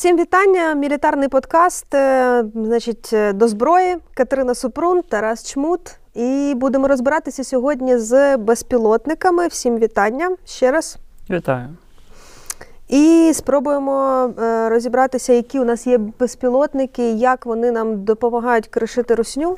Всім вітання. Мілітарний подкаст. е, Значить, е, до зброї Катерина Супрун, Тарас Чмут. І будемо розбиратися сьогодні з безпілотниками. Всім вітання ще раз. Вітаю. І спробуємо е, розібратися, які у нас є безпілотники, як вони нам допомагають кришити русню,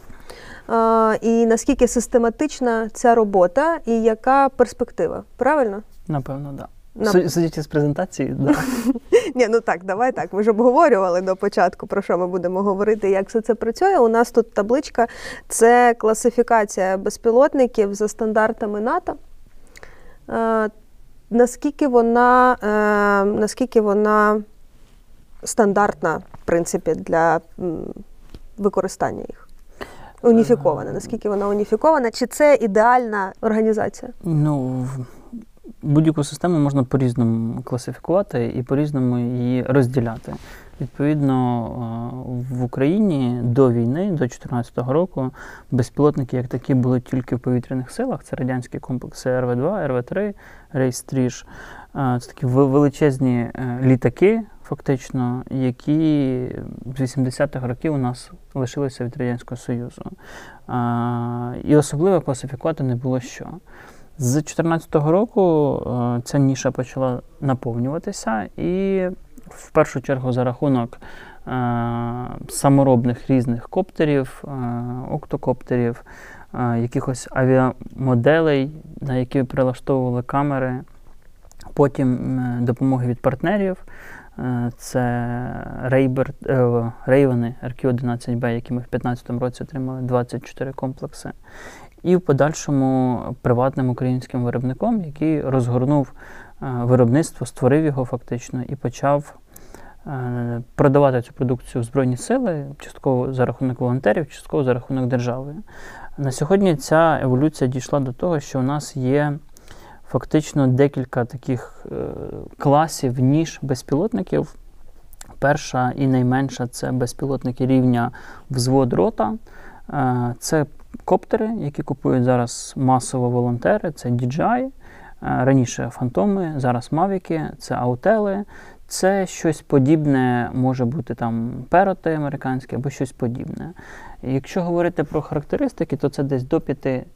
і наскільки систематична ця робота, і яка перспектива. Правильно? Напевно, так. На- Судячи з презентації, да. Ні, ну так, давай так. Ми ж обговорювали до початку, про що ми будемо говорити, як все це працює. У нас тут табличка це класифікація безпілотників за стандартами НАТО. Е, наскільки вона, е, наскільки вона стандартна, в принципі, для використання їх? Уніфікована. Наскільки вона уніфікована? Чи це ідеальна організація? ну, будь-яку систему можна по-різному класифікувати і по-різному її розділяти. Відповідно, е, в Україні до війни, до 2014 року, безпілотники як такі були тільки в повітряних силах. Це радянські комплекси ВР-2, ВР-3, Рейс, Стриж. Е, Це такі ве- величезні е, літаки, фактично, які з 80-х років у нас лишилися від Радянського Союзу. І особливо класифікувати не було що. З 2014 року е, ця ніша почала наповнюватися, і в першу чергу за рахунок е, саморобних різних коптерів, е, октокоптерів, якихось авіамоделей, на які прилаштовували камери, потім допомоги від партнерів. Це Рейбер, е, Рейвени RQ-11B, які ми в 2015 році отримали 24 комплекси. І в подальшому приватним українським виробником, який розгорнув е, виробництво, створив його фактично і почав е, продавати цю продукцію в Збройні сили, частково за рахунок волонтерів, частково за рахунок держави. На сьогодні ця еволюція дійшла до того, що у нас є фактично декілька таких е, класів ніж безпілотників. Перша і найменша це безпілотники рівня взвод рота. Це коптери, які купують зараз масово волонтери, це DJI, е, раніше фантоми, зараз мавіки, це аутели. Це щось подібне, може бути там пероти американські або щось подібне. Якщо говорити про характеристики, то це десь до 5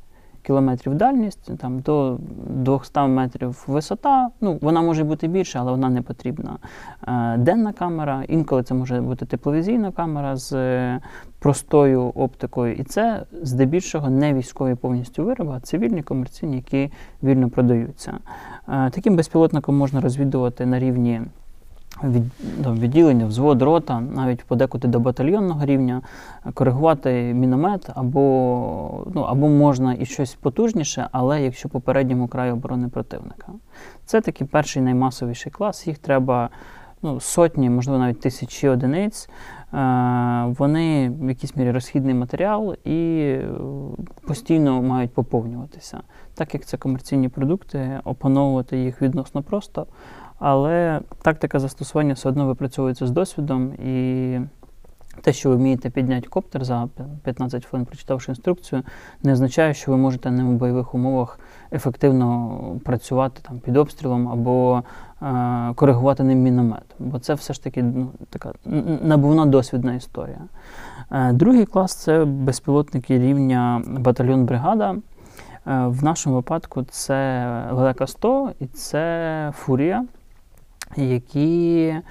кілометрів дальність, там до 200 метрів висота. Ну, вона може бути більша, але вона не потрібна. Е, Денна камера, інколи це може бути тепловізійна камера з е, простою оптикою. І це здебільшого не військові повністю вироби, а цивільні, комерційні, які вільно продаються. Е, Таким безпілотником можна розвідувати на рівні від, ну, відділення, взвод, рота, навіть подекуди до батальйонного рівня, е, коригувати міномет, або, ну, або можна і щось потужніше, але якщо по передньому краю оборони противника. Це такий перший наймасовіший клас. Їх треба ну, сотні, можливо, навіть тисячі одиниць. Е, Вони в якійсь мірі розхідний матеріал і е, постійно мають поповнюватися. Так як це комерційні продукти, опановувати їх відносно просто. Але тактика застосування все одно випрацьовується з досвідом, і те, що ви вмієте підняти коптер за 15 хвилин, прочитавши інструкцію, не означає, що ви можете ним у бойових умовах ефективно працювати там, під обстрілом або е, коригувати ним міномет. Бо це все ж таки ну, така набувна досвідна історія. Е, другий клас це безпілотники рівня батальйон-бригада. Е, В нашому випадку це Лелека 100 і це Фурія, які е,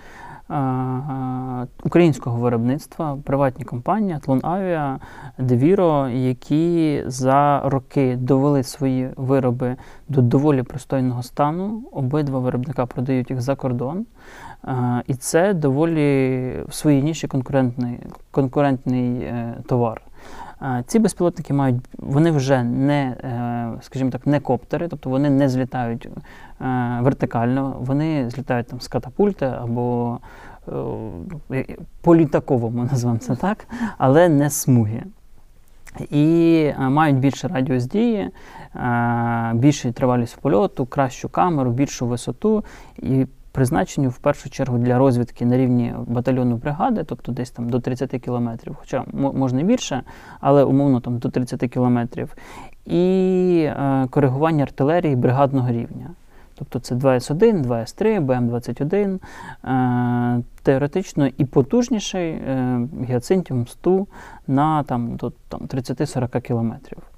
українського виробництва, приватні компанії, Атлон Авіа, Девіро, які за роки довели свої вироби до доволі пристойного стану. Обидва виробника продають їх за кордон. Е, І це доволі в своїй ніші конкурентний, конкурентний е, товар. Ці безпілотники мають, вони вже не, е, скажімо так, не коптери, тобто вони не злітають е, вертикально, вони злітають там з катапульти або е, по-літаковому, назвемо це так, але не смуги. І мають більший радіус дії, більшу тривалість польоту, кращу камеру, більшу висоту і призначені в першу чергу для розвідки на рівні батальйону бригади, тобто десь там до 30 кілометрів, хоча можна більше, але умовно там до 30 кілометрів, і е, коригування артилерії бригадного рівня. Тобто це 2С1, 2С3, БМ21. Е, теоретично і потужніший е, гіацинтіум 100 на там, до там, 30-40 кілометрів.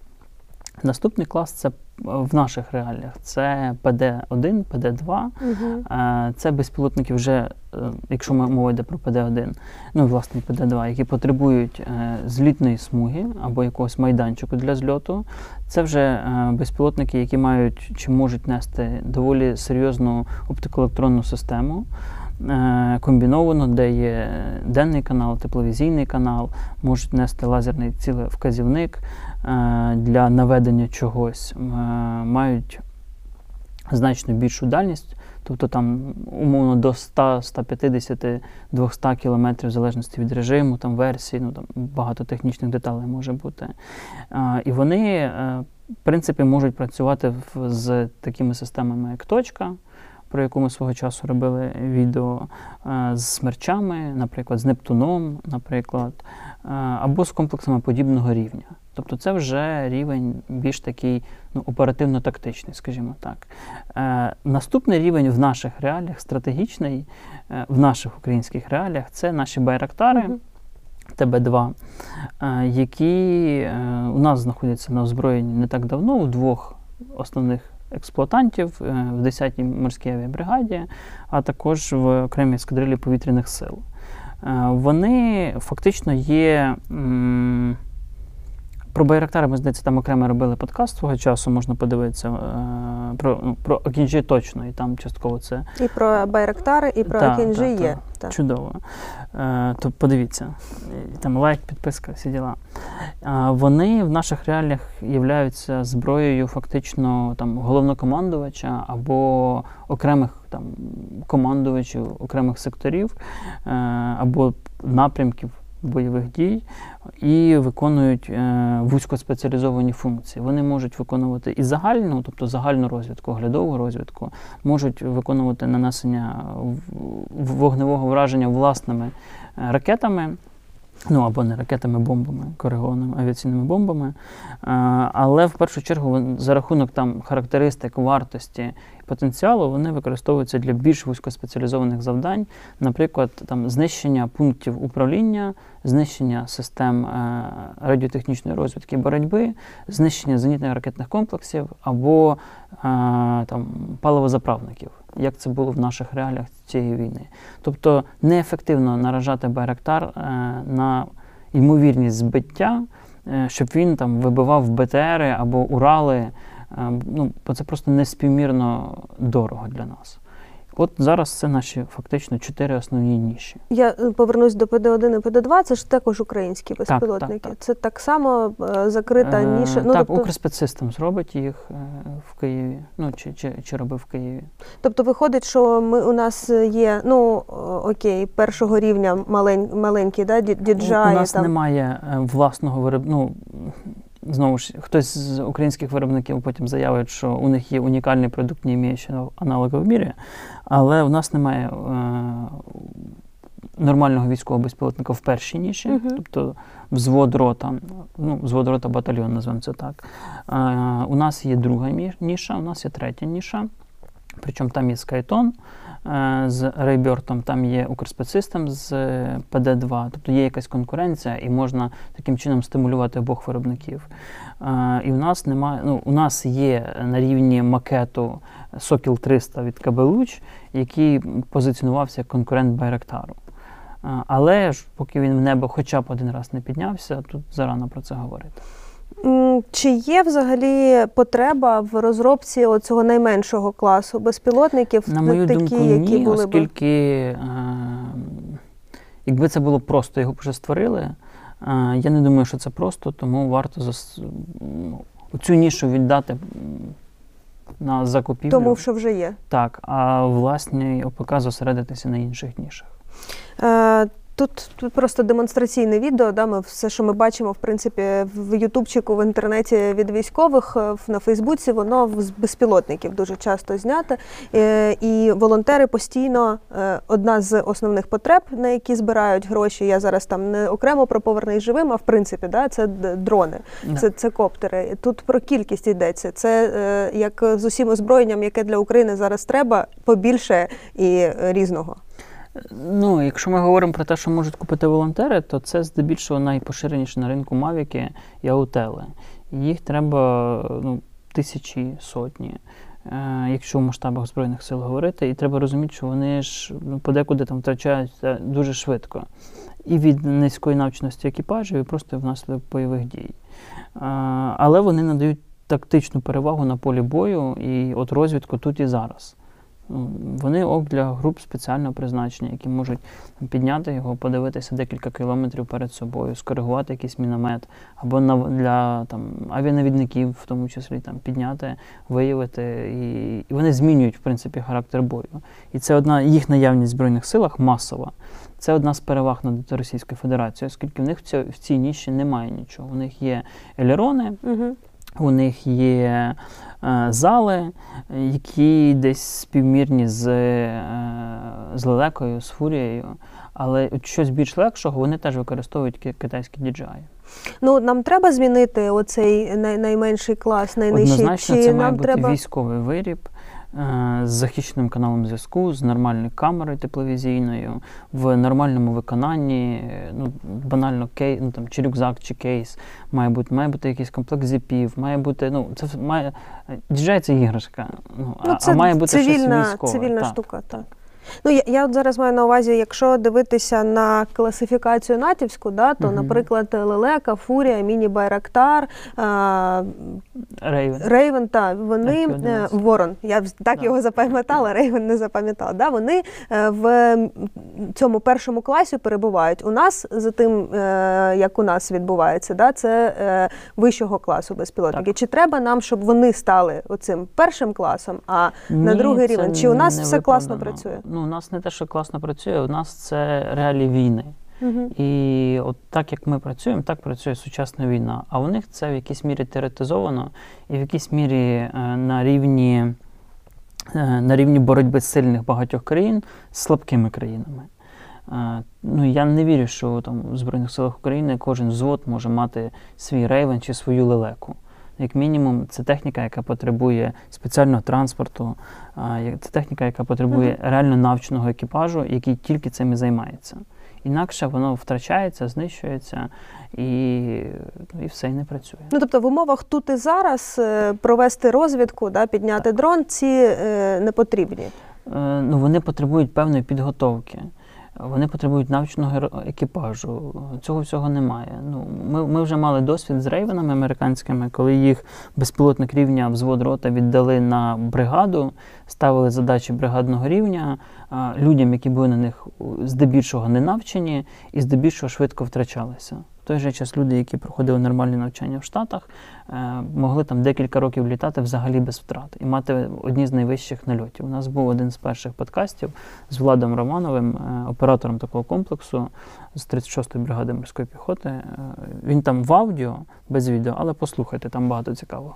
Наступний клас це е, в наших реаліях це ПД-1, ПД-2. Угу. Це безпілотники вже, е, якщо м- мова йде про ПД-1, ну і власне ПД-2, які потребують е, злітної смуги або якогось майданчику для зльоту. Це вже безпілотники, які мають чи можуть нести доволі серйозну оптикоелектронну систему. Комбіновано, де є денний канал, тепловізійний канал, можуть нести лазерний цілевказівник для наведення чогось, е, мають значно більшу дальність, тобто там умовно до 100, 150, 200 км в залежності від режиму, там версії, ну там багато технічних деталей може бути. І вони, е, в принципі, можуть працювати з такими системами, як точка. Про яку ми свого часу робили відео е, з смерчами, наприклад, з Нептуном, наприклад, е, або з комплексами подібного рівня. Тобто це вже рівень більш такий ну, оперативно-тактичний, скажімо так. Е, наступний рівень в наших реаліях, стратегічний, е, в наших українських реаліях, це наші байрактари. Мгм. ТБ-2, е, які е, у нас знаходяться на озброєнні не так давно у двох основних експлуатантів е, в 10-й морській авіабригаді, а також в окремій ескадрилі повітряних сил. Е, Вони фактично є. м, Про Байрактари, ми здається, там окремо робили подкаст свого часу, можна подивитися е, про, ну, про Акінджі точно, і там частково це І про Байрактари, і про Та, Акінджі та, є. та. Чудово. Е, то подивіться, там лайк, підписка, всі діла. Е, вони в наших реаліях являються зброєю фактично там, головнокомандувача або окремих там, командувачів окремих секторів або напрямків бойових дій і виконують е, вузькоспеціалізовані функції. Вони можуть виконувати і загальну, тобто загальну розвідку, оглядову розвідку, можуть виконувати нанесення вогневого враження власними е, ракетами. Ну або не ракетами, бомбами, коригованими авіаційними бомбами. Е, Але в першу чергу за рахунок там характеристик, вартості потенціалу вони використовуються для більш вузькоспеціалізованих завдань, наприклад, там знищення пунктів управління, знищення систем е, радіотехнічної розвідки боротьби, знищення зенітних ракетних комплексів або е, там паливозаправників, як це було в наших реаліях цієї війни. Тобто неефективно наражати Байрактар е, на ймовірність збиття, щоб він там вибивав БТРи або Урали. Е, Ну, бо це просто неспівмірно дорого для нас. От зараз це наші фактично чотири основні ніші. Я е, повернусь до ПД-1 і ПД-2, це ж також українські безпілотники. так, так. Це так само е, закрита Е, ніша. Ну, так, тобто, Укрспецсистем зробить їх в Києві. Ну, чи, чи, чи робив в Києві. тобто виходить, що ми, у нас є, ну, окей, першого рівня малень, маленькі, да, ді- У нас там, немає власного виробництва. Ну, знову ж, хтось з українських виробників потім заявить, що у них є унікальний продукт, не маючи аналога в мірі, але у нас немає е, нормального військового безпілотника в першій ніші, Мгм. тобто взвод рота, ну, взвод рота батальйон, називаємо це так. Е, у нас є друга ніша, у нас є третя ніша. Причому там є е, з Рейбертом, там є Укрспецсистем з е, PD2, тобто є якась конкуренція, і можна таким чином стимулювати обох виробників. Е, І у нас немає, ну, у нас є на рівні макету Сокіл 300 від КБ Луч, який позиціонувався як конкурент Байрактару. Е, Але ж, поки він в небо хоча б один раз не піднявся, тут зарано про це говорити. Чи є взагалі потреба в розробці цього найменшого класу безпілотників, На мою такі, думку, які ні, були оскільки е, якби це було просто, його б вже створили. Е, я не думаю, що це просто, тому варто зас... цю нішу віддати на закупівлю. Тому що вже є. Так, а власне ОПК зосередитися на інших нішах. Е, Тут, тут просто демонстраційне відео. Да, ми все, що ми бачимо, в принципі, в Ютубчику, в інтернеті від військових е, на Фейсбуці, воно з безпілотників дуже часто знято. Е, І волонтери постійно е, одна з основних потреб, на які збирають гроші. Я зараз там не окремо про повернись живим, а в принципі, да, це дрони, це, це коптери. Тут про кількість йдеться. Це як з усім озброєнням, яке для України зараз треба, побільше і різного. Ну, якщо ми говоримо про те, що можуть купити волонтери, то це здебільшого найпоширеніше на ринку мавіки і аутели. Їх треба ну, тисячі, сотні. Е, Якщо в масштабах Збройних сил говорити, і треба розуміти, що вони ж ну, подекуди там втрачаються дуже швидко. І від низької навченості екіпажів, і просто внаслідок бойових дій. Е, Але вони надають тактичну перевагу на полі бою і от розвідку тут і зараз. Вони ок для груп спеціального призначення, які можуть підняти його, подивитися декілька кілометрів перед собою, скоригувати якийсь міномет, або на, для там, авіанавідників, в тому числі там, підняти, виявити. І, і вони змінюють в принципі характер бою. І це одна їх наявність в Збройних силах масова. Це одна з переваг над Російською Федерацією, оскільки в них в цій, в цій ніші немає нічого. У них є елерони, Угу. у них є зали, які десь співмірні з, е, з лелекою, з фурією. Але щось більш легшого вони теж використовують китайські DJI. Ну нам треба змінити оцей най- найменший клас, найнижчий. Однозначно, Чи це має нам бути треба військовий виріб. Е, З захищеним каналом зв'язку, з нормальною камерою тепловізійною, в нормальному виконанні, ну банально кей, ну там чи рюкзак, чи кейс, має бути, має бути якийсь комплект зіпів, має бути, ну це має DJI це іграшка. Ну, а, ну, це а має бути цивільна, щось військове. цивільна так. штука, так. Ну, я, я от зараз маю на увазі, якщо дивитися на класифікацію натівську, да, то, Мгм. наприклад, Лелека, Фурія, Міні Байрактар, Рейвен. Рейвен, та вони Так, е, 11. Ворон. Я так Да. його запам'ятала, Рейвен не запам'ятала. Да, вони е, в цьому першому класі перебувають. У нас за тим, е, як у нас відбувається, да, це вищого класу безпілотники. Так. Чи треба нам, щоб вони стали оцим першим класом, а на другий рівень? Чи у нас все класно працює? Ну, у нас не те, що класно працює, у нас це реалії війни. Угу. І от так як ми працюємо, так працює сучасна війна. А у них це в якійсь мірі теоретизовано і в якійсь мірі е, на рівні, е, на рівні боротьби сильних багатьох країн з слабкими країнами. Е, Ну, я не вірю, що там в Збройних силах України кожен взвод може мати свій рейвен чи свою лелеку. Як мінімум, це техніка, яка потребує спеціального транспорту, це техніка, яка потребує реально навченого екіпажу, який тільки цим і займається. Інакше воно втрачається, знищується і, ну, і все і не працює. Ну, тобто в умовах тут і зараз е, провести розвідку, да, підняти дрон, ці е, не потрібні. Е, ну, вони потребують певної підготовки. Вони потребують навченого екіпажу. Цього всього немає. Ну, ми, ми вже мали досвід з рейвенами американськими, коли їх безпілотник рівня взвод рота віддали на бригаду, ставили задачі бригадного рівня людям, які були на них здебільшого не навчені і здебільшого швидко втрачалися. Той же час люди, які проходили нормальні навчання в Штатах, е, могли там декілька років літати взагалі без втрат і мати одні з найвищих нальотів. У нас був один з перших подкастів з Владом Романовим, е, оператором такого комплексу з 36-ї бригади морської піхоти. Е, Він там в аудіо, без відео, але послухайте, там багато цікавого.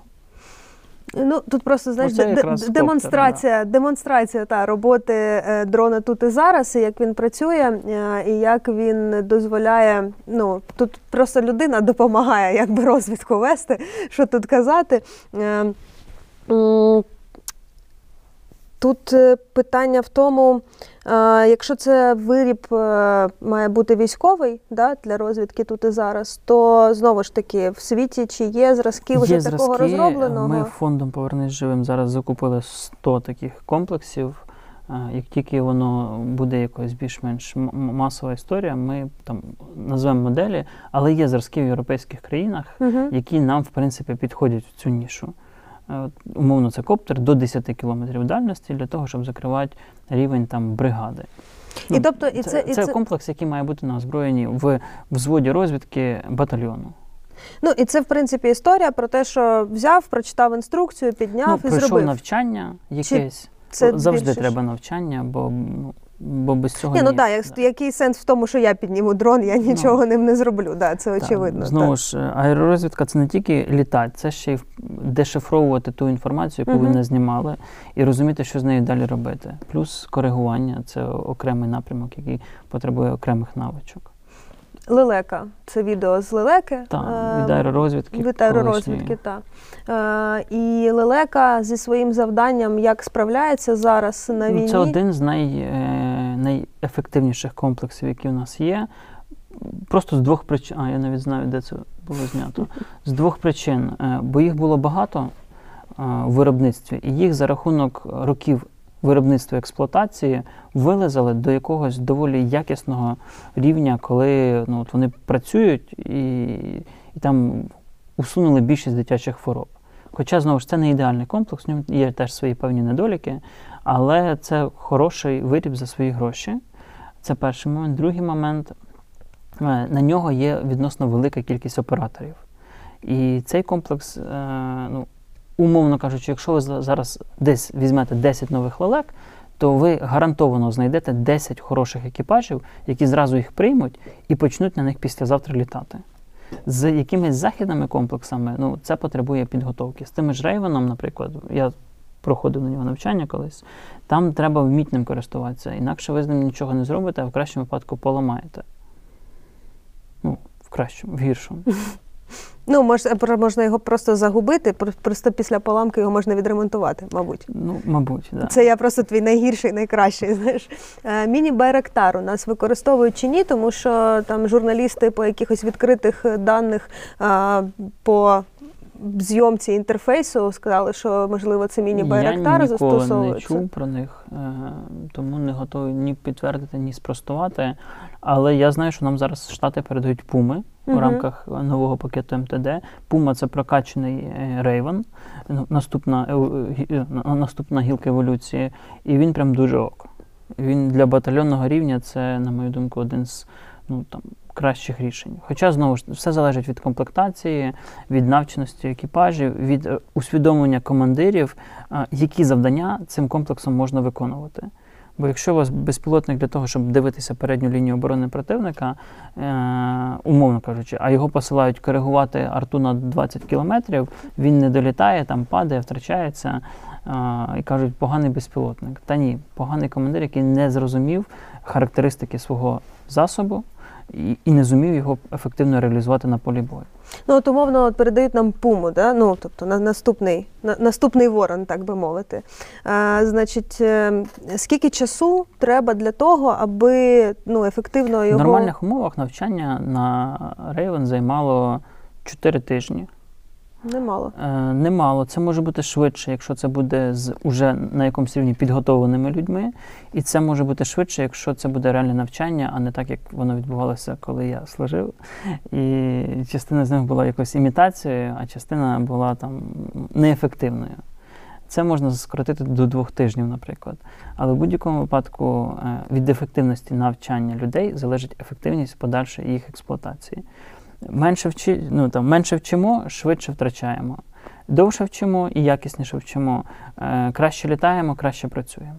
Ну тут просто знаєш де- якраз коптер, демонстрація, демонстрація та роботи е, дрона тут і зараз, і як він працює, е, і як він дозволяє. Ну тут просто людина допомагає, якби розвідку вести, що тут казати. Тут е, питання в тому, е, якщо це виріб е, має бути військовий да, для розвідки тут і зараз, то знову ж таки в світі чи є зразки вже Є такого зразки. розробленого? Ми фондом Повернись живим зараз закупили 100 таких комплексів. Як тільки воно буде якось більш-менш масова історія, ми там назвемо моделі, але є зразки в європейських країнах, Угу. які нам, в принципі, підходять в цю нішу. Е, Умовно, це коптер до 10 кілометрів дальності для того, щоб закривати рівень там бригади. І тобто, і це, це, і це комплекс, який має бути на озброєнні в взводі розвідки батальйону. ну і це в принципі історія про те, що взяв, прочитав інструкцію, підняв ну, і пройшов зробив. навчання якесь. Це Завжди більше треба навчання, бо ну, бо без цього Ні, ну ні. да, як, який сенс в тому, що я підніму дрон, я нічого ним не зроблю. Да, це Так, очевидно. Знову так. ж, е, аеророзвідка це не тільки літати, це ще й дешифровувати ту інформацію, яку Мгм. ви не знімали, і розуміти, що з нею далі робити. Плюс коригування це окремий напрямок, який потребує окремих навичок. Лелека. Це відео з лелеки. Так, Е, від аеророзвідки. Від аеророзвідки, так. Е, і лелека зі своїм завданням як справляється зараз на Ну, війні. Це один з най, е, найефективніших комплексів, які у нас є. Просто з двох причин. А, я навіть знаю, де це було знято. З двох причин. Бо їх було багато в виробництві, і їх за рахунок років виробництва експлуатації вилизали до якогось доволі якісного рівня, коли ну, от вони працюють і, і там усунули більшість дитячих хвороб. Хоча, знову ж, це не ідеальний комплекс, в ньому є теж свої певні недоліки, але це хороший виріб за свої гроші. Це перший момент. Другий момент е, на нього є відносно велика кількість операторів. І цей комплекс, е, ну, умовно кажучи, якщо ви зараз десь візьмете 10 нових лелек, то ви гарантовано знайдете 10 хороших екіпажів, які зразу їх приймуть і почнуть на них післязавтра літати. З якимись західними комплексами ну, це потребує підготовки. З тими ж Рейвеном, наприклад, я проходив на нього навчання колись, там треба вміти ним користуватися. Інакше ви з ним нічого не зробите, а в кращому випадку поламаєте. Ну, в кращому, в гіршому. Ну, мож, можна його просто загубити, просто після поламки його можна відремонтувати, мабуть. Ну, мабуть, да. Це я просто твій найгірший, найкращий. Знаєш, Е, міні Байрактар у нас використовують чи ні, тому що там журналісти по якихось відкритих даних е, по зйомці інтерфейсу сказали, що можливо це міні Байрактар Я ніколи не чув про них, е, тому не готовий ні підтвердити, ні спростувати. Але я знаю, що нам зараз Штати передають пуми у рамках нового пакету МТД. Пума це прокачаний рейвен, наступна, е, е, на- наступна гілка еволюції, і він прям дуже ок. Він для батальйонного рівня це, на мою думку, один з ну, там, кращих рішень. Хоча, знову ж, все залежить від комплектації, від навченості екіпажів, від е, усвідомлення командирів, е, які завдання цим комплексом можна виконувати. Бо якщо у вас безпілотник для того, щоб дивитися передню лінію оборони противника, е, умовно кажучи, а його посилають коригувати арту на 20 кілометрів, він не долітає, там падає, втрачається, е, і кажуть, поганий безпілотник. Та ні, поганий командир, який не зрозумів характеристики свого засобу і, і не зумів його ефективно реалізувати на полі бою. Ну, от умовно от передають нам пуму, да? ну, тобто на, наступний, на, наступний ворон, так би мовити. А, значить, е, скільки часу треба для того, аби ну, ефективно В його. нормальних умовах навчання на Рейвен займало 4 тижні. Немало. Е, немало. Це може бути швидше, якщо це буде з уже на якомусь рівні підготовленими людьми. І це може бути швидше, якщо це буде реальне навчання, а не так, як воно відбувалося, коли я служив. І частина з них була якось імітацією, а частина була там неефективною. Це можна скоротити до двох тижнів, наприклад. Але в будь-якому випадку е, від ефективності навчання людей залежить ефективність подальшої їх експлуатації. Менше, вчи, ну, там, менше вчимо, швидше втрачаємо. Довше вчимо і якісніше вчимо. Е, краще літаємо, краще працюємо.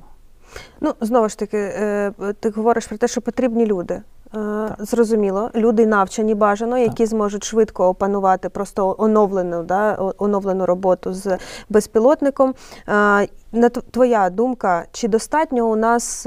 Ну, знову ж таки, е, ти говориш про те, що потрібні люди. Е, Зрозуміло, люди навчені бажано, які зможуть швидко опанувати просто оновлену, да, оновлену роботу з безпілотником. На твоя думка, чи достатньо у нас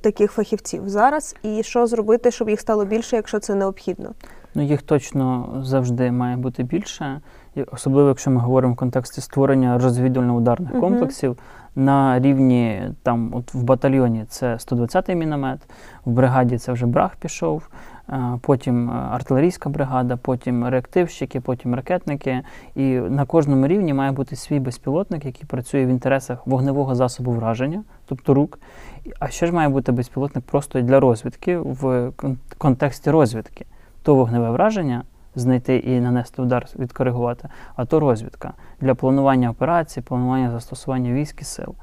таких фахівців зараз, і що зробити, щоб їх стало більше, якщо це необхідно? Ну, їх точно завжди має бути більше, і особливо якщо ми говоримо в контексті створення розвідувально-ударних Мгм. комплексів на рівні там, от в батальйоні це 120-й міномет, в бригаді це вже брах пішов, е, потім е, артилерійська бригада, потім реактивщики, потім ракетники. І на кожному рівні має бути свій безпілотник, який працює в інтересах вогневого засобу враження, тобто рук. А ще ж має бути безпілотник просто для розвідки в контексті розвідки то вогневе враження знайти і нанести удар, відкоригувати, а то розвідка для планування операцій, планування застосування військ і сил.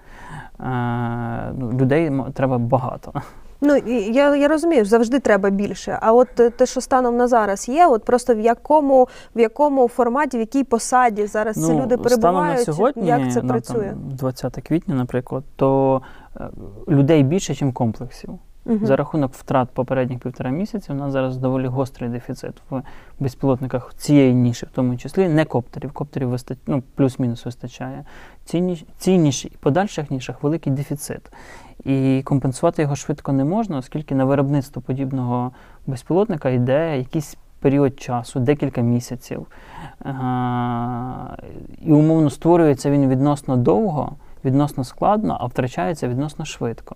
Е, ну, людей треба багато. Ну я, я розумію, завжди треба більше. А от те, що станом на зараз є, от просто в якому в якому форматі, в якій посаді зараз ці люди перебувають, Ну, станом на сьогодні, як це на, працює? Там, 20 квітня, наприклад, то е, людей більше, ніж комплексів. Мгм. За рахунок втрат попередніх півтора місяці у нас зараз доволі гострий дефіцит в безпілотниках цієї ніші, в тому числі не коптерів. Коптерів виста... ну, плюс-мінус вистачає. Ці, ніш... Ці ніші і подальших нішах великий дефіцит. І компенсувати його швидко не можна, оскільки на виробництво подібного безпілотника йде якийсь період часу, декілька місяців. Ага, І умовно створюється він відносно довго, відносно складно, а втрачається відносно швидко.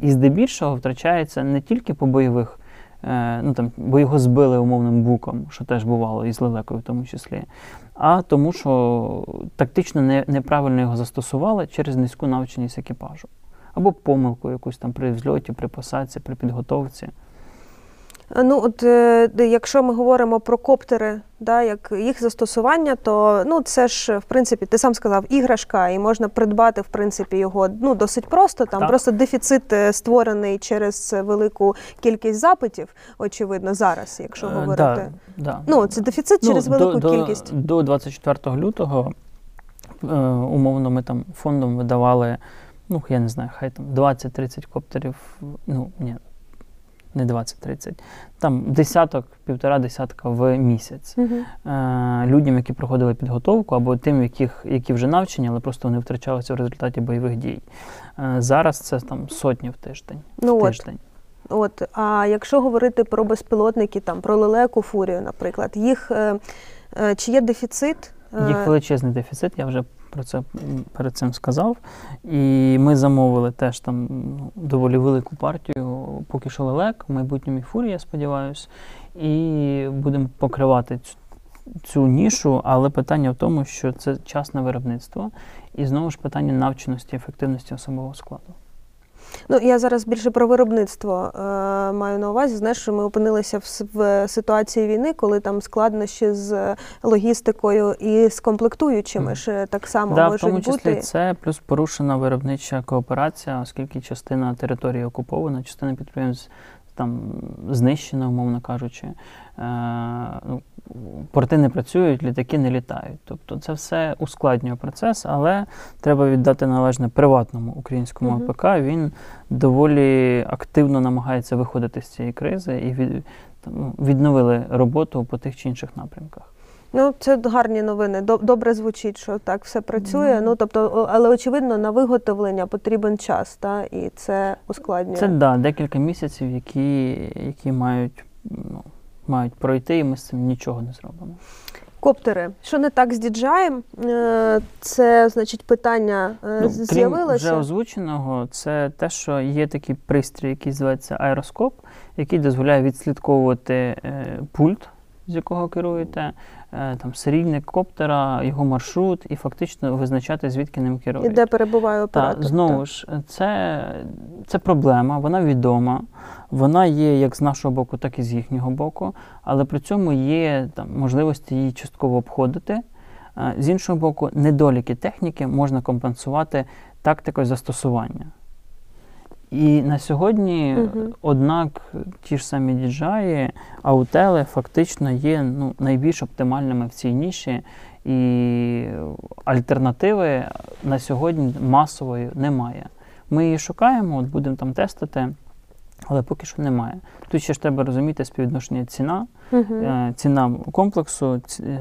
І здебільшого втрачається не тільки по бойових, е, ну там, бо його збили умовним буком, що теж бувало, і з лелекою в тому числі, а тому, що тактично не, неправильно його застосували через низьку навченість екіпажу. Або помилку якусь там при взльоті, при посадці, при підготовці. Ну, от е, якщо ми говоримо про коптери, да, як їх застосування, то ну це ж в принципі ти сам сказав іграшка, і можна придбати в принципі його ну досить просто. Там Так. просто дефіцит е, створений через велику кількість запитів, очевидно, зараз, якщо Е, говорити. Да, да. Ну, це дефіцит через Ну, велику до, кількість. До, до 24 лютого, е, умовно, ми там фондом видавали, ну, я не знаю, хай там 20-30 коптерів, ну, ні, не 20-30, там десяток, півтора десятка в місяць. Мгм. Е, людям, які проходили підготовку, або тим, яких, які вже навчені, але просто вони втрачалися в результаті бойових дій. Е, зараз це там сотні в тиждень. Ну в тиждень. От, а якщо говорити про безпілотники, там про лелеку фурію, наприклад, їх е, е, чи є дефіцит? Їх величезний дефіцит, я вже про це перед цим сказав. І ми замовили теж там ну, доволі велику партію, поки що лелек, в майбутньому фурі, я сподіваюся. І будемо покривати цю, цю нішу, але питання в тому, що це час на виробництво. І знову ж питання навченості, ефективності особового складу. Ну, я зараз більше про виробництво е, маю на увазі. Знаєш, що ми опинилися в, в ситуації війни, коли там складнощі з логістикою і з комплектуючими ж так само Да, в тому числі бути. це плюс порушена виробнича кооперація, оскільки частина території окупована, частина підприємств там знищена, умовно кажучи. Е, ну, порти не працюють, літаки не літають. Тобто це все ускладнює процес, але треба віддати належне приватному українському Мгм. АПК. Він доволі активно намагається виходити з цієї кризи і від, там, ну, відновили роботу по тих чи інших напрямках. Ну, це гарні новини. Добре звучить, що так все працює. Ну тобто, але очевидно, на виготовлення потрібен час, та і це ускладнює. Це да, декілька місяців, які, які мають, ну, мають пройти, і ми з цим нічого не зробимо. Коптери. Що не так з DJI? Е, Це значить питання е, Ну, з'явилося крім вже озвученого, це те, що є такий пристрій, який називається аероскоп, який дозволяє відслідковувати е, пульт, з якого керуєте, там серійник коптера, його маршрут, і фактично визначати, звідки ним І де перебуває оператор. Так, знову ж, це, це проблема, вона відома, вона є як з нашого боку, так і з їхнього боку, але при цьому є там, можливості її частково обходити. Е, З іншого боку, недоліки техніки можна компенсувати тактикою застосування. І на сьогодні, Мгм. однак, ті ж самі DJI, аутели фактично є ну, найбільш оптимальними в цій ніші, і альтернативи на сьогодні масової немає. Ми її шукаємо, от будемо там тестити, але поки що немає. Тут ще ж треба розуміти співвідношення ціна, е, ціна комплексу е,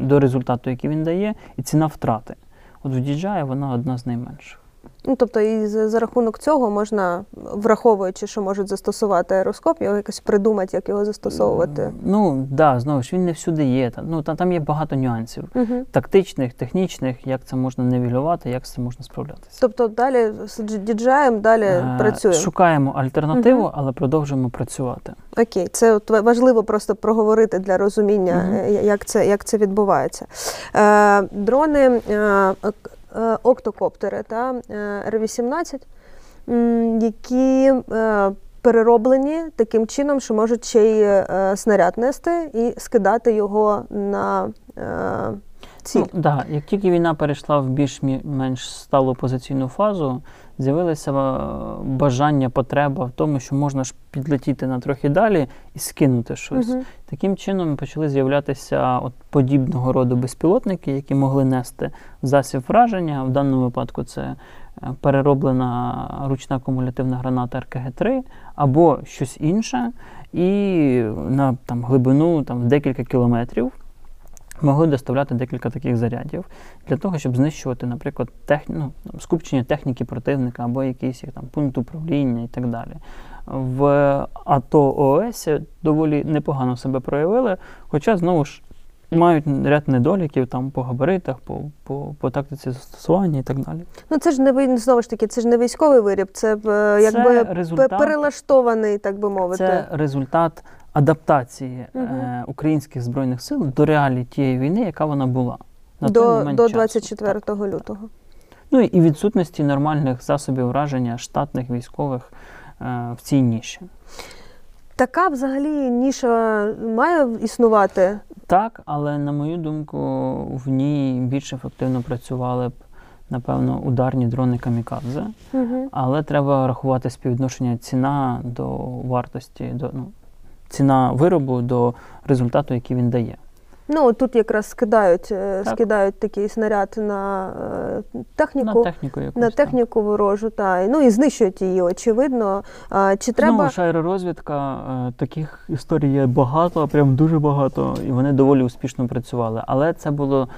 до результату, який він дає, і ціна втрати. От в DJI вона одна з найменших. Ну, тобто, і за, рахунок цього можна, враховуючи, що можуть застосувати аероскоп, його якось придумати, як його застосовувати. Ну, так, да, знову ж він не всюди є. Та- Ну, та, там є багато нюансів. Угу. Тактичних, технічних, як це можна нивелювати, як з цим можна справлятися. Тобто далі з DJI далі Е, працює. Шукаємо альтернативу, Мгм. але продовжуємо працювати. Окей, це от важливо просто проговорити для розуміння, е, як, це, як це відбувається. Е, дрони, е, октокоптери та е, Р-18, які е, перероблені таким чином, що можуть ще й е, снаряд нести і скидати його на. Е, ціль. Ну, да, як тільки війна перейшла в більш-менш сталу позиційну фазу, з'явилося е, бажання, потреба в тому, що можна ж підлетіти на трохи далі і скинути щось. Мгм. Таким чином почали з'являтися от подібного роду безпілотники, які могли нести засіб враження. В даному випадку це е, перероблена ручна кумулятивна граната РКГ-3 або щось інше, і на там, глибину там, декілька кілометрів могли доставляти декілька таких зарядів для того, щоб знищувати, наприклад, техні... ну, там, скупчення техніки противника або якийсь їх там пункт управління і так далі. В АТО ООС доволі непогано себе проявили, хоча знову ж мають ряд недоліків там по габаритах, по, по, по тактиці застосування і так далі. Ну це ж не знову ж таки, це ж не військовий виріб, це е, якби пе- результат- перелаштований, так би мовити. Це результат адаптації Мгм. е, українських збройних сил до реалій тієї війни, яка вона була. На той до, момент до 24 Так. лютого. Ну і відсутності нормальних засобів враження штатних військових е, в цій ніші. Така взагалі ніша має існувати. Так, але на мою думку, в ній більш ефективно працювали б, напевно, ударні дрони камікадзе. Угу. Але треба рахувати співвідношення ціна до вартості, до ну, ціна виробу до результату, який він дає. Ну тут якраз скидають, е, Так. скидають такий снаряд на е, техніку. На техніку якусь. На так. техніку ворожу, та ну і знищують її, очевидно. А, чи треба Знову ж аеророзвідка, е, таких історій є багато, прям дуже багато, і вони доволі успішно працювали. Але це було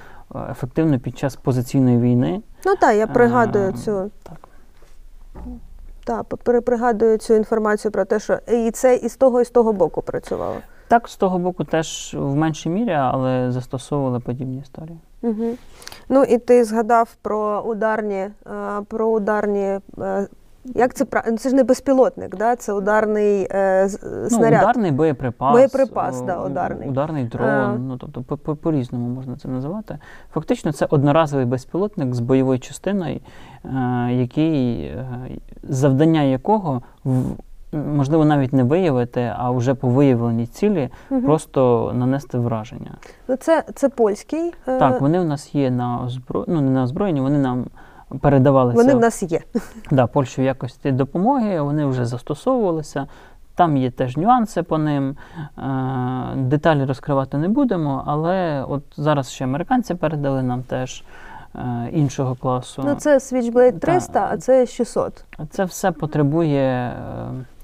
ефективно під час позиційної війни. ну так, я пригадую Е, цю Так. Та пере- пригадую цю інформацію про те, що і це і з того, і з того боку працювало. так, з того боку теж в меншій мірі, але застосовували подібні історії. Угу. Ну і ти згадав про ударні, е, про ударні. Е, Як це пра- Це ж не безпілотник, да? це ударний е, Ну, снаряд. ударний боєприпас. Боєприпас, о, да, ударний. Ударний дрон, Е. ну тобто по- по- по-різному можна це називати. Фактично, це одноразовий безпілотник з бойовою частиною, е, який, е, завдання якого в- можливо навіть не виявити, а вже по виявленій цілі Мгм. просто нанести враження. Ну, це, це польський. е, Так, вони в нас є на озбро... ну, не на озброєнні, вони нам передавалися вони в нас є. да, Польщі в якості допомоги, вони вже застосовувалися. Там є теж нюанси по ним. Е, Деталі розкривати не будемо, але от зараз ще американці передали нам теж е, іншого класу. Ну, це Switchblade Та. а це 600. Це все потребує, е,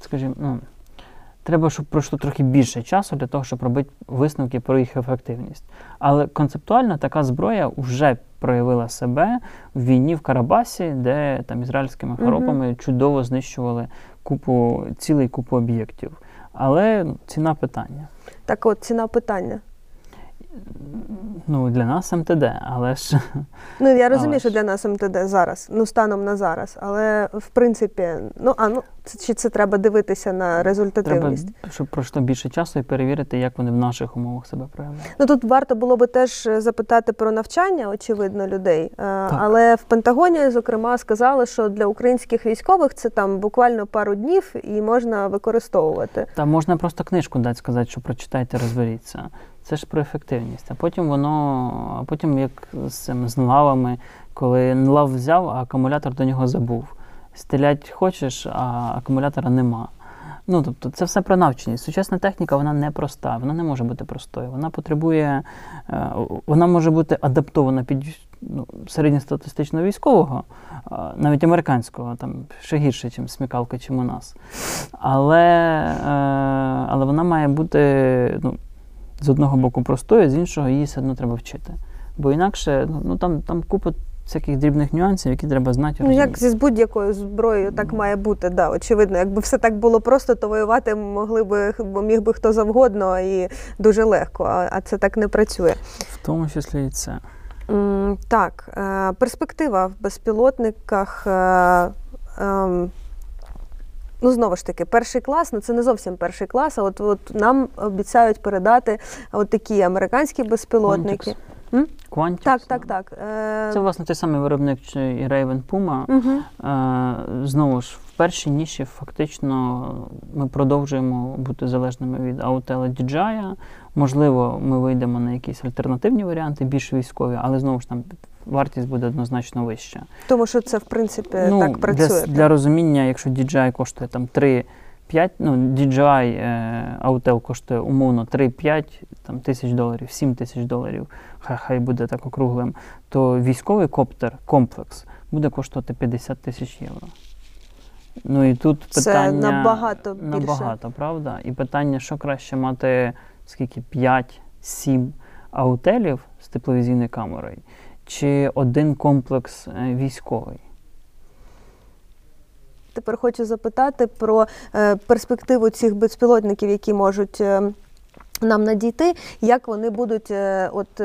скажімо, ну, треба, щоб пройшло трохи більше часу для того, щоб робити висновки про їх ефективність. Але концептуально така зброя вже проявила себе в війні в Карабасі, де там ізраїльськими хоробами хоропами чудово знищували купу, цілий купу об'єктів. Але ціна питання. Так от, ціна питання. Ну, для нас МТД, але ж Ну, я розумію, Але що для нас МТД зараз, ну, станом на зараз. Але в принципі, ну а ну це, чи це треба дивитися на треба, результативність? щоб пройшло більше часу і перевірити, як вони в наших умовах себе проявляють. Ну тут варто було би теж е, запитати про навчання, очевидно, людей. Е, Але в Пентагоні, зокрема, сказали, що для українських військових це там буквально пару днів і можна використовувати. Та можна просто книжку дати сказати, що прочитайте, розберіться. Це ж про ефективність. А потім воно, а потім як з цим з нлавами, коли нлав взяв, а акумулятор до нього забув. Стрілять хочеш, а акумулятора нема. Ну, тобто, це все про навченість. Сучасна техніка вона не проста, вона не може бути простою. Вона потребує, е, вона може бути адаптована під ну, середньостатистичного військового, е, навіть американського, там ще гірше, ніж смікалка, чим у нас. Але, е, але вона має бути ну, з одного боку простою, з іншого її все одно треба вчити. Бо інакше ну, там, там купа всяких дрібних нюансів, які треба знати. Ну розуміти. як зі з будь-якою зброєю так має бути. Да, очевидно, якби все так було просто, то воювати могли би міг би хто завгодно і дуже легко. А, а це так не працює. В тому числі і це. М, Так, е, перспектива в безпілотниках. е, ем, Ну, знову ж таки, перший клас, ну це не зовсім перший клас, а от, от нам обіцяють передати от такі американські безпілотники. Quantix. Так, так, так. Е, Це, власне, той самий виробник і Raven Puma. Е, Знову ж, в першій ніші фактично ми продовжуємо бути залежними від Autel DJI. Можливо, ми вийдемо на якісь альтернативні варіанти, більш військові, але знову ж там вартість буде однозначно вища. Тому що це, в принципі, так працює. с- для розуміння, якщо DJI коштує там 3 5, ну, DJI е, Autel коштує умовно 3-5 тисяч доларів, 7 тисяч доларів, хай, хай буде так округлим, то військовий коптер, комплекс, буде коштувати 50 тисяч євро. Ну і тут Це питання набагато більше. набагато, правда? І питання, що краще мати скільки 5-7 аутелів з тепловізійною камерою, чи один комплекс е, військовий. Тепер хочу запитати про е, перспективу цих безпілотників, які можуть е, нам надійти, як вони будуть, от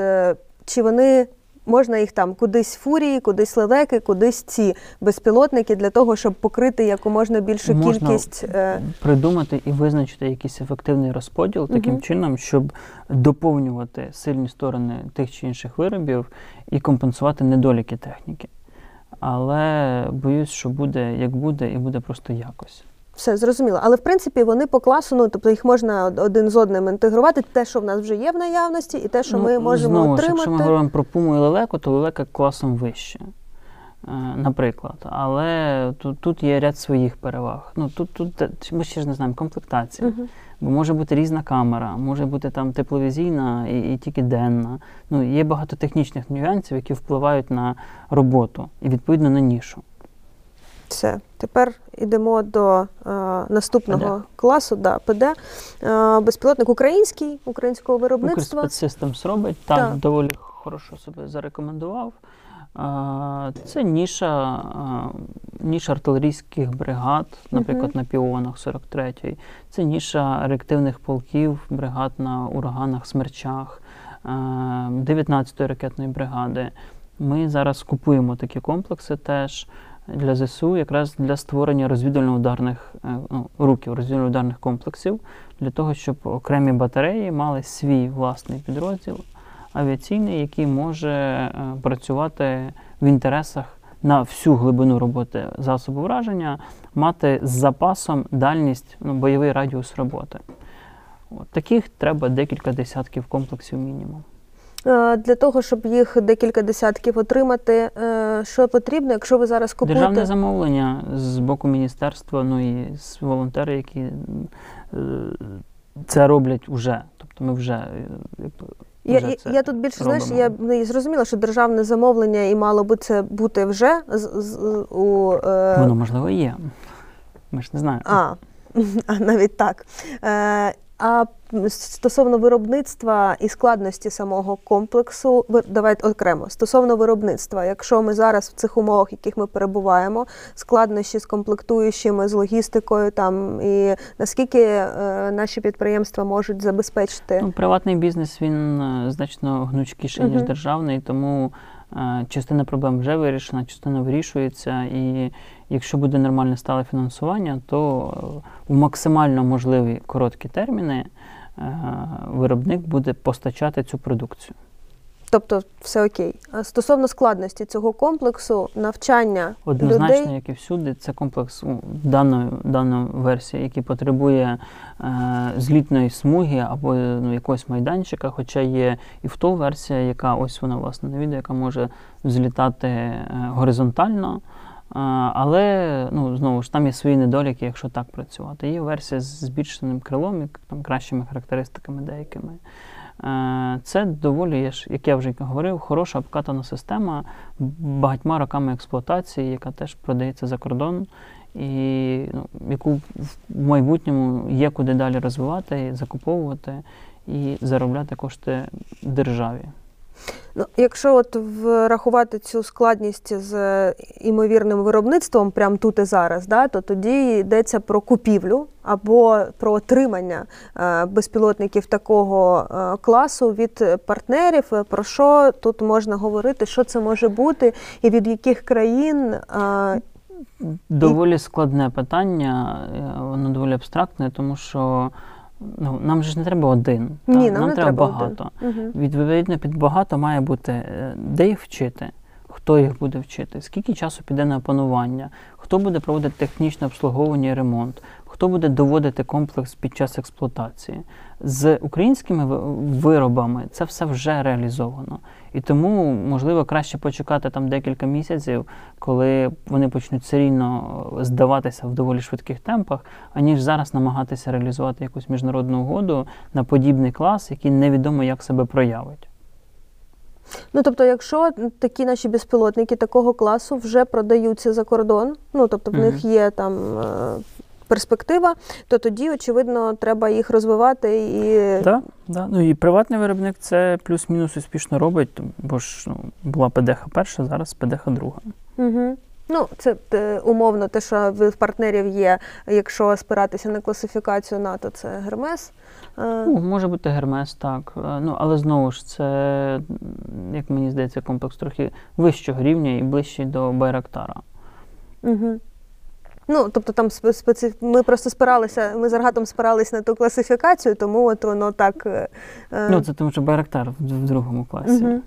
чи вони. Можна їх там кудись фурії, кудись лелеки, кудись ці безпілотники для того, щоб покрити якомога більшу Можна кількість. е, придумати і визначити якийсь ефективний розподіл таким Мгм. чином, щоб доповнювати сильні сторони тих чи інших виробів і компенсувати недоліки техніки. Але боюсь, що буде як буде, і буде просто якось. Все зрозуміло. Але в принципі вони по класу, ну тобто їх можна один з одним інтегрувати. Те, що в нас вже є в наявності, і те, що ми можемо Ну, знову отримати. якщо ми говоримо про пуму і лелеку, то лелека класом вище. е, Наприклад, але тут, тут є ряд своїх переваг. Ну тут, тут ми ще ж не знаємо комплектація. Мгм. Бо може бути різна камера, може бути там тепловізійна і, і тільки денна. Ну, є багато технічних нюансів, які впливають на роботу і відповідно на нішу. Все, тепер йдемо до е, наступного ПД. класу, да, ПД. Е, безпілотник український, українського виробництва. Укрспецсистемс робить, так, Так. доволі хорошо себе зарекомендував. А, Це ніша, а, ніша артилерійських бригад, наприклад, Мгм. на піонах 43-ї. Це ніша реактивних полків, бригад на ураганах, смерчах, а, 19-ї ракетної бригади. Ми зараз купуємо такі комплекси теж для ЗСУ, якраз для створення розвідувально-ударних е, ну, руків, розвідувально-ударних комплексів, для того, щоб окремі батареї мали свій власний підрозділ авіаційний, який може е, працювати в інтересах на всю глибину роботи засобу враження, мати з запасом дальність, ну, бойовий радіус роботи. От, таких треба декілька десятків комплексів мінімум. Е, Для того, щоб їх декілька десятків отримати, е, що потрібно, якщо ви зараз купуєте. Державне замовлення з боку міністерства, ну і з волонтери, які е, це роблять вже. Тобто ми вже, Я, я, я тут більше знаєш, я робимо. не зрозуміла, що державне замовлення і мало би це бути вже з, з, у е, воно можливо є. Ми ж не знаємо. А, а навіть так. Е, а стосовно виробництва і складності самого комплексу, давайте окремо. Стосовно виробництва, якщо ми зараз в цих умовах, в яких ми перебуваємо, складнощі з комплектуючими, з логістикою, там і наскільки е, наші підприємства можуть забезпечити Ну, приватний бізнес він е, значно гнучкіший, ніж державний, тому е, частина проблем вже вирішена, частина вирішується. І якщо буде нормальне стале фінансування, то е, в максимально можливі короткі терміни е, виробник буде постачати цю продукцію. тобто все окей. А стосовно складності цього комплексу, навчання Однозначно, людей. як і всюди, це комплекс ну, даної, даної версії, який потребує е, злітної смуги або ну, якогось майданчика, хоча є і в ту версія, яка ось вона власне на відео, яка може взлітати е, горизонтально. Але ну, знову ж там є свої недоліки, якщо так працювати. Є версія з збільшеним крилом, і там кращими характеристиками деякими. Е, Це доволі, як я вже говорив, хороша обкатана система багатьма роками експлуатації, яка теж продається за кордон, і ну, яку в майбутньому є куди далі розвивати, закуповувати і заробляти кошти державі. Ну, якщо от врахувати цю складність з імовірним виробництвом прямо тут і зараз, да, то тоді йдеться про купівлю або про отримання е, безпілотників такого е, класу від партнерів. Е, Про що тут можна говорити, що це може бути, і від яких країн Доволі складне питання, воно доволі абстрактне, тому що Ну, нам же ж не треба один. Ні, нам, нам не треба треба багато. Угу. Відповідно, під багато має бути е, де їх вчити, хто їх буде вчити, скільки часу піде на опанування, хто буде проводити технічне обслуговування і ремонт, хто буде доводити комплекс під час експлуатації. З українськими ви- виробами це все вже реалізовано. І тому, можливо, краще почекати там декілька місяців, коли вони почнуть серійно е, здаватися в доволі швидких темпах, аніж зараз намагатися реалізувати якусь міжнародну угоду на подібний клас, який невідомо як себе проявить. Ну тобто, якщо такі наші безпілотники такого класу вже продаються за кордон, ну тобто в Мгм. них є там е, перспектива, то тоді, очевидно, треба їх розвивати і Так, да. ну і приватний виробник це плюс-мінус успішно робить, бо ж ну, була ПДХ перша, зараз ПДХ друга. Угу. Ну, це е, умовно те, що в партнерів є, якщо спиратися на класифікацію НАТО, це Гермес. Е, Ну, може бути Гермес, так. Е, Ну, але знову ж це, як мені здається, комплекс трохи вищого рівня і ближчий до Байрактара. Угу. Ну, тобто там спе- ми просто спиралися, ми з Аргатом спирались на ту класифікацію, тому от воно так. е, е, Ну, це тому, що Байрактар в, в другому класі. Мгм.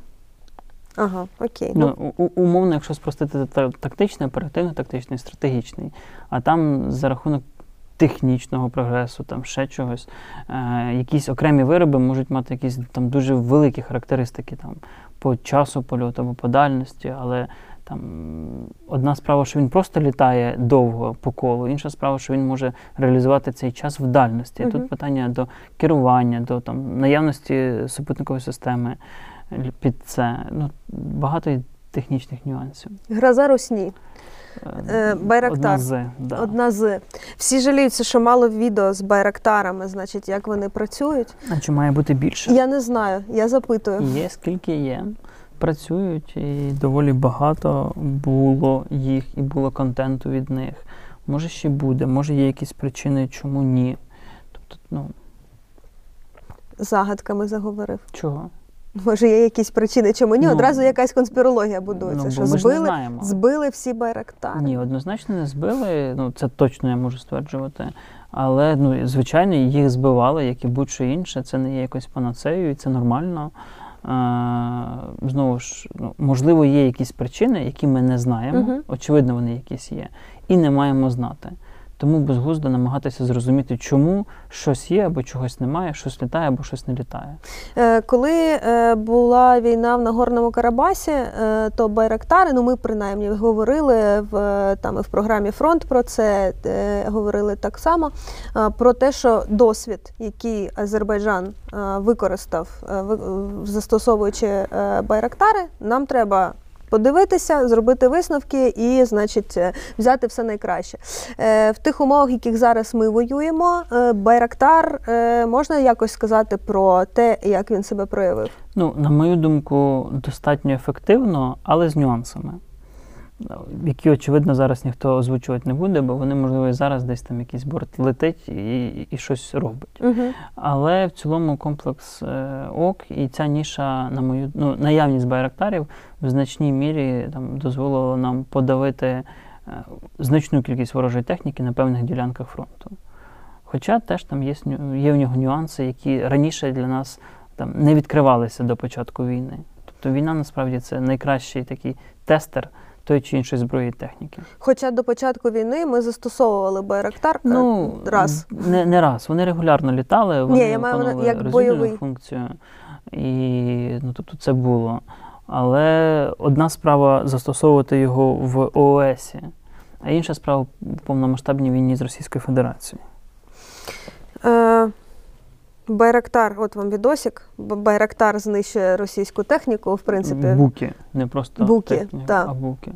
Ага, окей. Ну, Ну, у- умовно, якщо спростити та- тактичний, оперативно-тактичний, стратегічний, а там за рахунок технічного прогресу, там ще чогось, е, якісь окремі вироби можуть мати якісь там дуже великі характеристики там, по часу польоту або по дальності, але там одна справа, що він просто літає довго по колу, інша справа, що він може реалізувати цей час в дальності. Мгм. Тут питання до керування, до там, наявності супутникової системи л- під це. Ну, багато технічних нюансів. Гроза Русні. Е, Байрактар. Одна з, да. Одна з. Всі жаліються, що мало відео з байрактарами, значить, як вони працюють. А чи має бути більше? Я не знаю, я запитую. Є, скільки є. Працюють і доволі багато було їх і було контенту від них. Може ще буде, може є якісь причини, чому ні. Тобто, ну, Загадками заговорив. чого? Може, є якісь причини, чому ні? Ну, Одразу якась конспірологія будується, ну, що збили, збили всі байрактари. Ні, однозначно не збили. Ну, це точно я можу стверджувати. Але ну, звичайно, їх збивали, як і будь-що інше. Це не є якось панацею, і це нормально. Знову ж, ну, можливо, є якісь причини, які ми не знаємо. Очевидно, вони якісь є, і не маємо знати. Тому безглуздо намагатися зрозуміти, чому щось є або чогось немає, щось літає або щось не літає. Е, Коли е, була війна в Нагорному Карабасі, е, то Байрактари, ну ми принаймні говорили в там в програмі Фронт про це, говорили так само. Про те, що досвід, який Азербайджан використав, застосовуючи Байрактари, нам треба. Подивитися, зробити висновки і, значить, е, взяти все найкраще. Е, В тих умовах, в яких зараз ми воюємо, е, Байрактар можна якось сказати про те, як він себе проявив. Ну, на мою думку, достатньо ефективно, але з нюансами, які, очевидно, зараз ніхто озвучувати не буде, бо вони, можливо, і зараз десь там якийсь борт летить і, і щось робить. Угу. Але в цілому комплекс е, ок, і ця ніша, на мою ну, наявність байрактарів в значній мірі там дозволила нам подавити е, значну кількість ворожої техніки на певних ділянках фронту. Хоча теж там є, є в нього нюанси, які раніше для нас там не відкривалися до початку війни. Тобто війна насправді це найкращий такий тестер тої чи іншої зброї і техніки. Хоча до початку війни ми застосовували Байрактар Ну, раз. Не, не раз. Вони регулярно літали, вони я маю як бойовий. функцію. І ну, тобто це було. Але одна справа застосовувати його в ООС, а інша справа в повномасштабній війні з Російською Федерацією. Е, Байрактар, от вам відосик. Байрактар знищує російську техніку, в принципі. Буки, не просто Буки, техніка, так. а буки.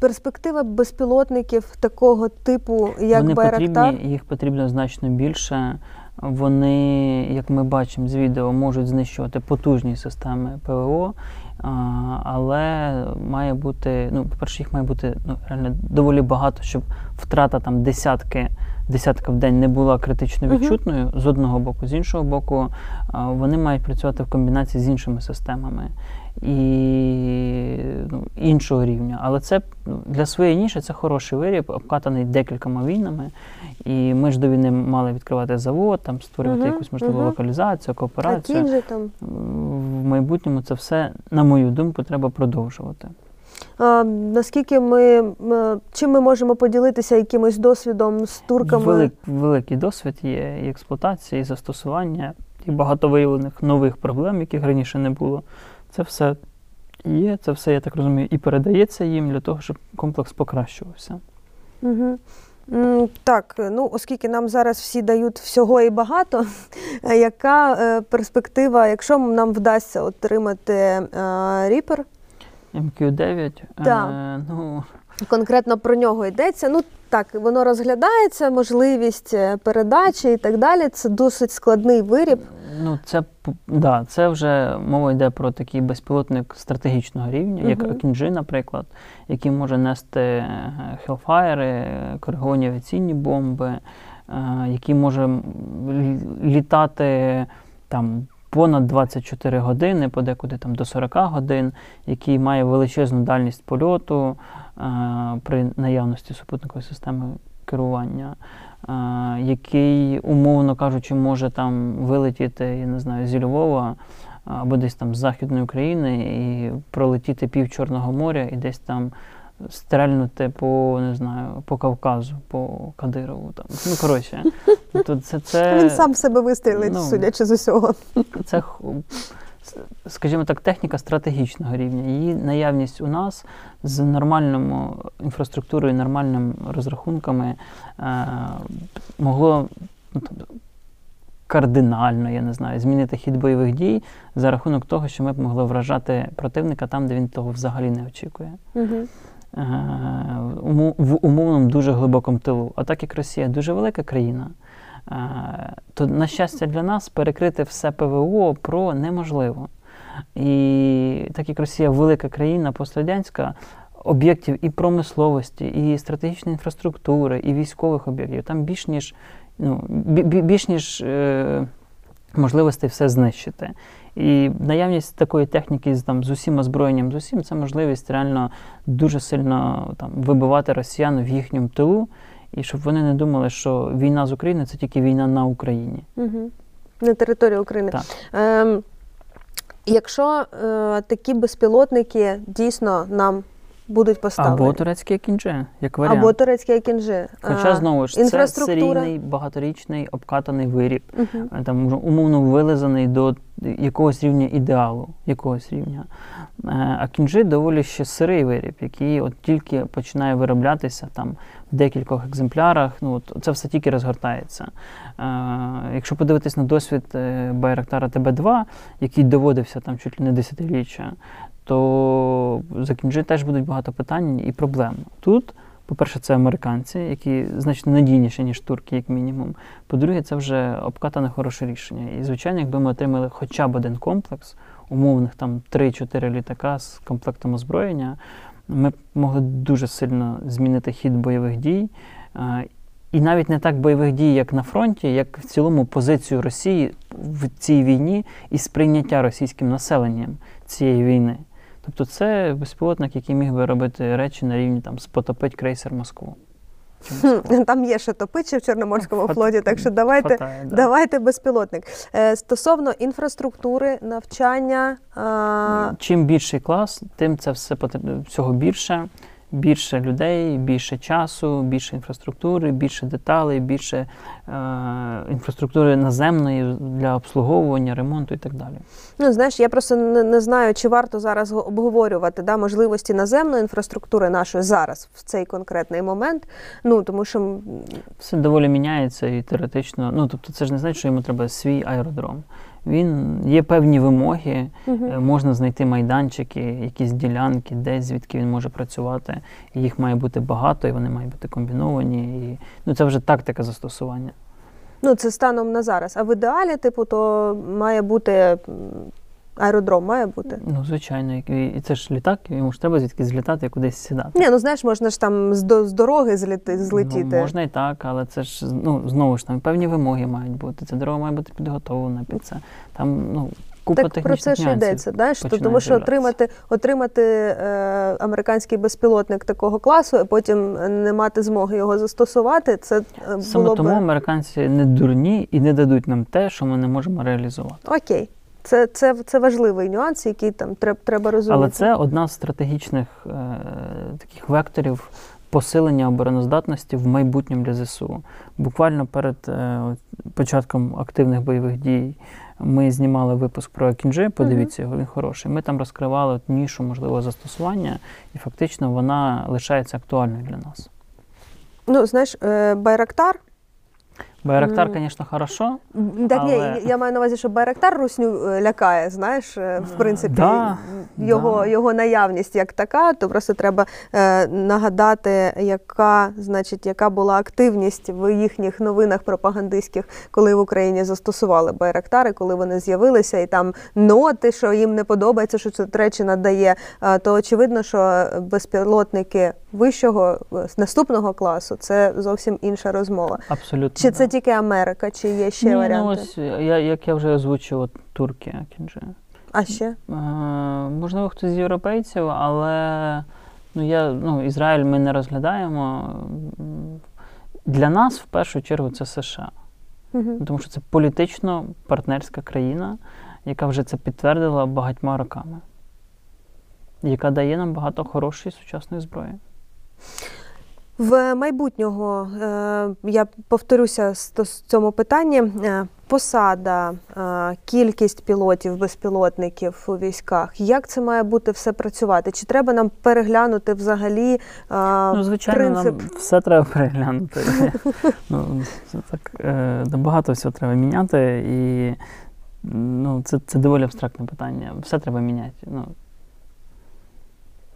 Перспектива безпілотників такого типу, як Вони Байрактар. потрібні, їх потрібно значно більше. Вони, як ми бачимо з відео, можуть знищувати потужні системи ПВО, але має бути, ну, по-перше, їх має бути ну, реально доволі багато, щоб втрата там десятки десятка в день не була критично відчутною з одного боку, з іншого боку, вони мають працювати в комбінації з іншими системами і ну, іншого рівня. Але це ну, для своєї ніші це хороший виріб, обкатаний декількома війнами. І ми ж до війни мали відкривати завод, там створювати Мгм, якусь можливу мгм. локалізацію, кооперацію. кінь же там. В майбутньому це все, на мою думку, треба продовжувати. Наскільки ми е, чим ми можемо поділитися якимось досвідом з турками? Велик, великий досвід є і експлуатації, і застосування, і багато виявлених нових проблем, яких раніше не було. Це все є, це все, я так розумію, і передається їм для того, щоб комплекс покращувався. Угу. Так, ну оскільки нам зараз всі дають всього і багато, яка е, перспектива, якщо нам вдасться отримати е, ріпер? МК9. Да. Е, ну... Конкретно про нього йдеться. Ну так, воно розглядається, можливість е, передачі і так далі. Це досить складний виріб. Ну, це да, це вже мова йде про такий безпілотник стратегічного рівня, угу. як Кінжи, наприклад, який може нести е, хелфаєри, кориговані авіаційні бомби, е, який може літати там. Понад 24 години, подекуди там до 40 годин, який має величезну дальність польоту е, при наявності супутникової системи керування, е, який, умовно кажучи, може там вилетіти, я не знаю, зі Львова або десь там з Західної України і пролетіти пів Чорного моря і десь там стрельнути по не знаю, по Кавказу, по Кадирову. Там. Ну, коротше, тобто це, це, Він сам себе вистрілить, ну, судячи з усього. це, скажімо так, техніка стратегічного рівня. Її наявність у нас з нормальною інфраструктурою, нормальними розрахунками е, могло ну, кардинально, я не знаю, змінити хід бойових дій за рахунок того, що ми б могли вражати противника там, де він того взагалі не очікує. Угу. Е, в умовному дуже глибокому тилу. А так як Росія дуже велика країна, е, то, на щастя, для нас перекрити все ПВО про неможливо. І так як Росія велика країна пострадянська, об'єктів і промисловості, і стратегічної інфраструктури, і військових об'єктів, там більш ніж, ну, бі- бі- більш ніж е, можливостей все знищити. І наявність такої техніки з, там, з усім озброєнням, з усім, це можливість реально дуже сильно там, вибивати росіян в їхньому тилу, і щоб вони не думали, що війна з Україною це тільки війна на Україні. Угу. На території України. Так. Ем, якщо е, такі безпілотники дійсно нам будуть поставлені, Або турецькі кінджи, як варіант. або турецькі кінжи. Хоча знову ж це серійний багаторічний обкатаний виріб, е, там умовно вилизаний до якогось рівня ідеалу, якогось рівня. Е, А кінжи доволі ще сирий виріб, який от тільки починає вироблятися там в декількох екземплярах. Ну от це все тільки розгортається. Е, Якщо подивитись на досвід Байрактара ТБ2, який доводився там чуть ли не десятиріччя, то за теж будуть багато питань і проблем. Тут, по-перше, це американці, які значно надійніші, ніж турки, як мінімум. По-друге, це вже обкатане хороше рішення. І, звичайно, якби ми отримали хоча б один комплекс, умовних там 3-4 літака з комплектом озброєння, ми б могли дуже сильно змінити хід бойових дій. І навіть не так бойових дій, як на фронті, як в цілому позицію Росії в цій війні і сприйняття російським населенням цієї війни. Тобто це безпілотник, який міг би робити речі на рівні там спотопить крейсер Москву. Там є що топичі в Чорноморському флоті, так що давайте, Хватає, да. давайте безпілотник. Е, стосовно інфраструктури, навчання. А, Чим більший клас, тим це все потр- всього більше. Більше людей, більше часу, більше інфраструктури, більше деталей, більше е, інфраструктури наземної для обслуговування, ремонту і так далі. Ну, знаєш, я просто не, не знаю, чи варто зараз обговорювати да, можливості наземної інфраструктури нашої зараз, в цей конкретний момент. Ну, тому що Все доволі міняється і теоретично. Ну тобто, це ж не значить, що йому треба свій аеродром. Він є певні вимоги, е, можна знайти майданчики, якісь ділянки, десь звідки він може працювати. Їх має бути багато, і вони мають бути комбіновані. І, ну, це вже тактика застосування. ну, це станом на зараз. А в ідеалі, типу, то має бути Аеродром має бути. Ну, звичайно, і, це ж літак, йому ж треба звідки злітати кудись сідати. Ні, ну знаєш, можна ж там з, до, з дороги зліти, злетіти. Ну, можна і так, але це ж ну, знову ж там певні вимоги мають бути. Ця дорога має бути підготовлена під це. Там ну, купа так про це ж йдеться, знаєш, то, тому що отримати, отримати е, американський безпілотник такого класу, а потім не мати змоги його застосувати, це е, Саме тому б американці не дурні і не дадуть нам те, що ми не можемо реалізувати. окей. Це, це, це важливий нюанс, який там треба, треба розуміти. Але це одна з стратегічних е, таких векторів посилення обороноздатності в майбутньому для ЗСУ. Буквально перед е, початком активних бойових дій ми знімали випуск про Кінджи. Подивіться його, він хороший. Ми там розкривали от нішу можливого застосування, і фактично вона лишається актуальною для нас. Ну, знаєш, е, Байрактар. Байрактар, звісно, хорошо. Так, ні, Але- я маю на увазі, що Байрактар русню е, лякає, знаєш, е, в принципі, Да, його, да. його наявність як така, то просто треба е, нагадати, яка, значить, яка була активність в їхніх новинах пропагандистських, коли в Україні застосували Байрактари, коли вони з'явилися, і там ноти, що їм не подобається, що це Туреччина дає. Е, то очевидно, що безпілотники вищого е, наступного класу це зовсім інша розмова. Абсолютно. Чи це. Тільки Америка, чи є ще Ні, ну, варіанти? ось, я, як я вже озвучив, от турки Кінджи. А ще? Е, можливо, хтось з європейців, але ну, я, ну, Ізраїль ми не розглядаємо. Для нас в першу чергу це США, Мгм. тому що це політично партнерська країна, яка вже це підтвердила багатьма роками, яка дає нам багато хорошої сучасної зброї. В майбутнього е, я повторюся з цьому питанні. Е, Посада, е, кількість пілотів, безпілотників у військах. Як це має бути все працювати? Чи треба нам переглянути взагалі? Ну, звичайно, принцип? нам все треба переглянути. ну, це так, багато всього треба міняти, і ну, це, це доволі абстрактне питання. Все треба міняти. Ну,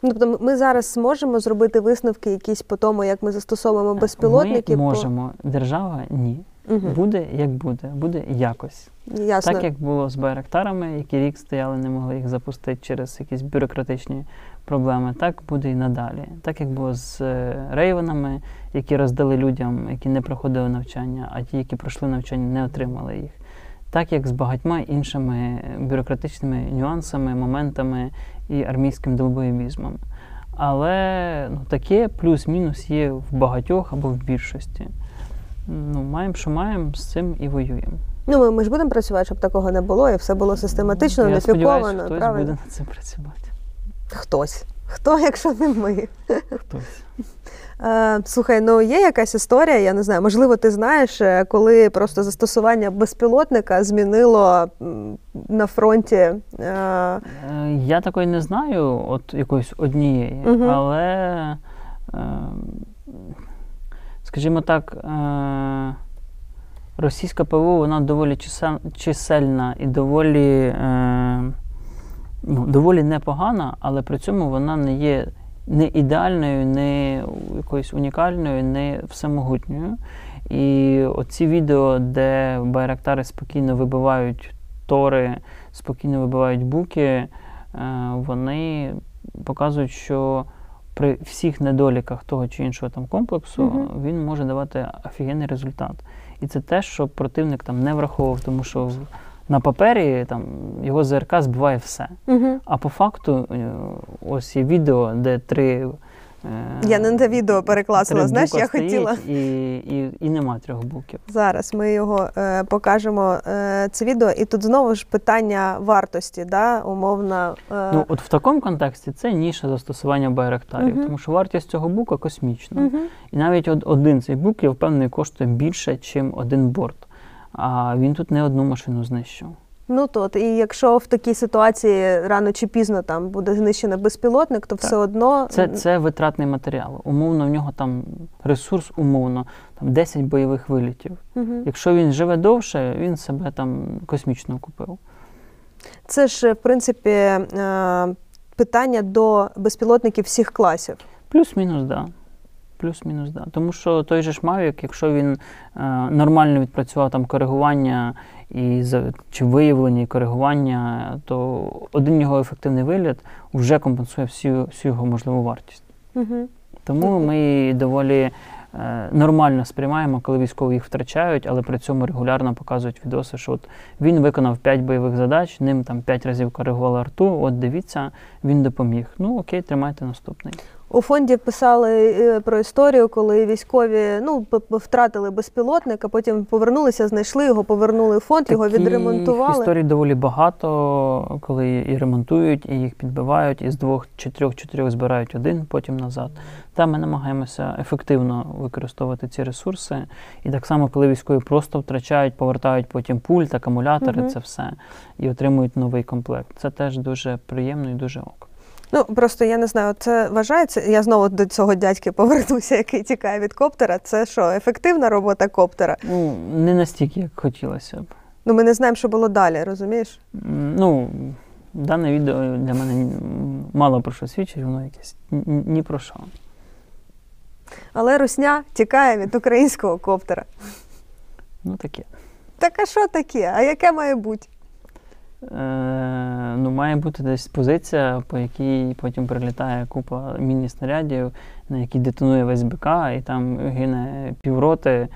Тобто ми зараз зможемо зробити висновки якісь по тому, як ми застосовуємо безпілотники? Ми можемо. Держава ні. Угу. Буде як буде, буде якось. Ясно. Так як було з Байрактарами, які рік стояли, не могли їх запустити через якісь бюрократичні проблеми, так буде і надалі. Так як було з е, рейвенами, які роздали людям, які не проходили навчання, а ті, які пройшли навчання, не отримали їх. Так як з багатьма іншими бюрократичними нюансами, моментами і армійським долбоєбізмом. Але ну, таке плюс-мінус є в багатьох або в більшості. Ну, маємо, що маємо, з цим і воюємо. Ну, ми, ми ж будемо працювати, щоб такого не було, і все було систематично, Я уніфіковано. хтось правильно? буде над цим працювати. Хтось. Хто, якщо не ми? Хтось. Е, слухай, ну є якась історія, я не знаю, можливо, ти знаєш, е, коли просто застосування безпілотника змінило на фронті. Е, Я такої не знаю, от якоїсь однієї, Мгм. але, скажімо так, російська ПВО вона доволі чисельна і доволі, ну, доволі непогана, але при цьому вона не є не ідеальною, не якоюсь унікальною, не всемогутньою. І оці відео, де байрактари спокійно вибивають тори, спокійно вибивають буки, е, вони показують, що при всіх недоліках того чи іншого там комплексу Мгм. він може давати офігенний результат. І це те, що противник там не враховував, тому що на папері там його ЗРК збиває все. угу. А по факту, е, ось є відео, де три. е, Я не на відео перекласила, знаєш, я хотіла. І, і, і нема трьох буків. Зараз ми його е, покажемо, е, це відео, і тут знову ж питання вартості, да, умовна. Е, Ну, от в такому контексті це ніша застосування байрактарів, Мгм. тому що вартість цього бука космічна. мгм. І навіть од- один цей бук, я впевнений, коштує більше, ніж один борт. А він тут не одну машину знищив. Ну то і якщо в такій ситуації рано чи пізно там буде знищений безпілотник, то все одно Це, це витратний матеріал. Умовно, в нього там ресурс, умовно, там 10 бойових вилітів. Мгм. Якщо він живе довше, він себе там космічно купив. Це ж, в принципі, е, питання до безпілотників всіх класів. Плюс-мінус, так. Да. Плюс-мінус, да. Тому що той же ж Mavic, якщо він е, нормально відпрацював там коригування і за, чи виявлення і коригування, то один його ефективний вигляд вже компенсує всю, всю його можливу вартість. Угу. Тому ми доволі е, нормально сприймаємо, коли військові їх втрачають, але при цьому регулярно показують відоси, що от він виконав 5 бойових задач, ним там 5 разів коригували арту. От дивіться, він допоміг. Ну окей, тримайте наступний. У фонді писали е, про історію, коли військові ну, втратили безпілотника, потім повернулися, знайшли його, повернули в фонд, його відремонтували. історій доволі багато, коли і ремонтують, і їх підбивають, і з двох чи трьох чотирьох збирають один, потім назад. Та ми намагаємося ефективно використовувати ці ресурси. І так само, коли військові просто втрачають, повертають потім пульт, акумулятори, Мгм. це все, і отримують новий комплект. Це теж дуже приємно і дуже ок. Ну просто я не знаю, це вважається. Я знову до цього дядьки повернуся, який тікає від коптера. Це що, ефективна робота коптера? Ну, не настільки, як хотілося б. Ну ми не знаємо, що було далі, розумієш? Ну, дане відео для мене мало про що свідчить, воно якесь ні- про що. Але русня тікає від українського коптера. Ну таке. Так а що таке? А яке має бути? Е, ну, має бути десь позиція, по якій потім прилітає купа міні-снарядів, на якій детонує весь БК, і там гине півроти е,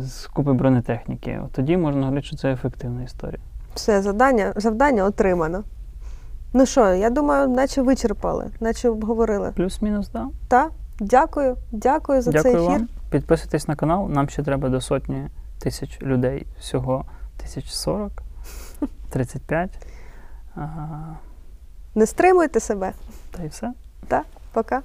з купи бронетехніки. От тоді можна говорити, що це ефективна історія. Все, завдання, завдання отримано. Ну що, я думаю, наче вичерпали, наче обговорили. Плюс-мінус, так. Да. Та? Дякую, дякую за Дякую цей ефір. вам. Підписуйтесь на канал. Нам ще треба до сотні тисяч людей. Всього тисяч сорок, 35. Ага. Не стримуйте себе. Та й все. Так, пока.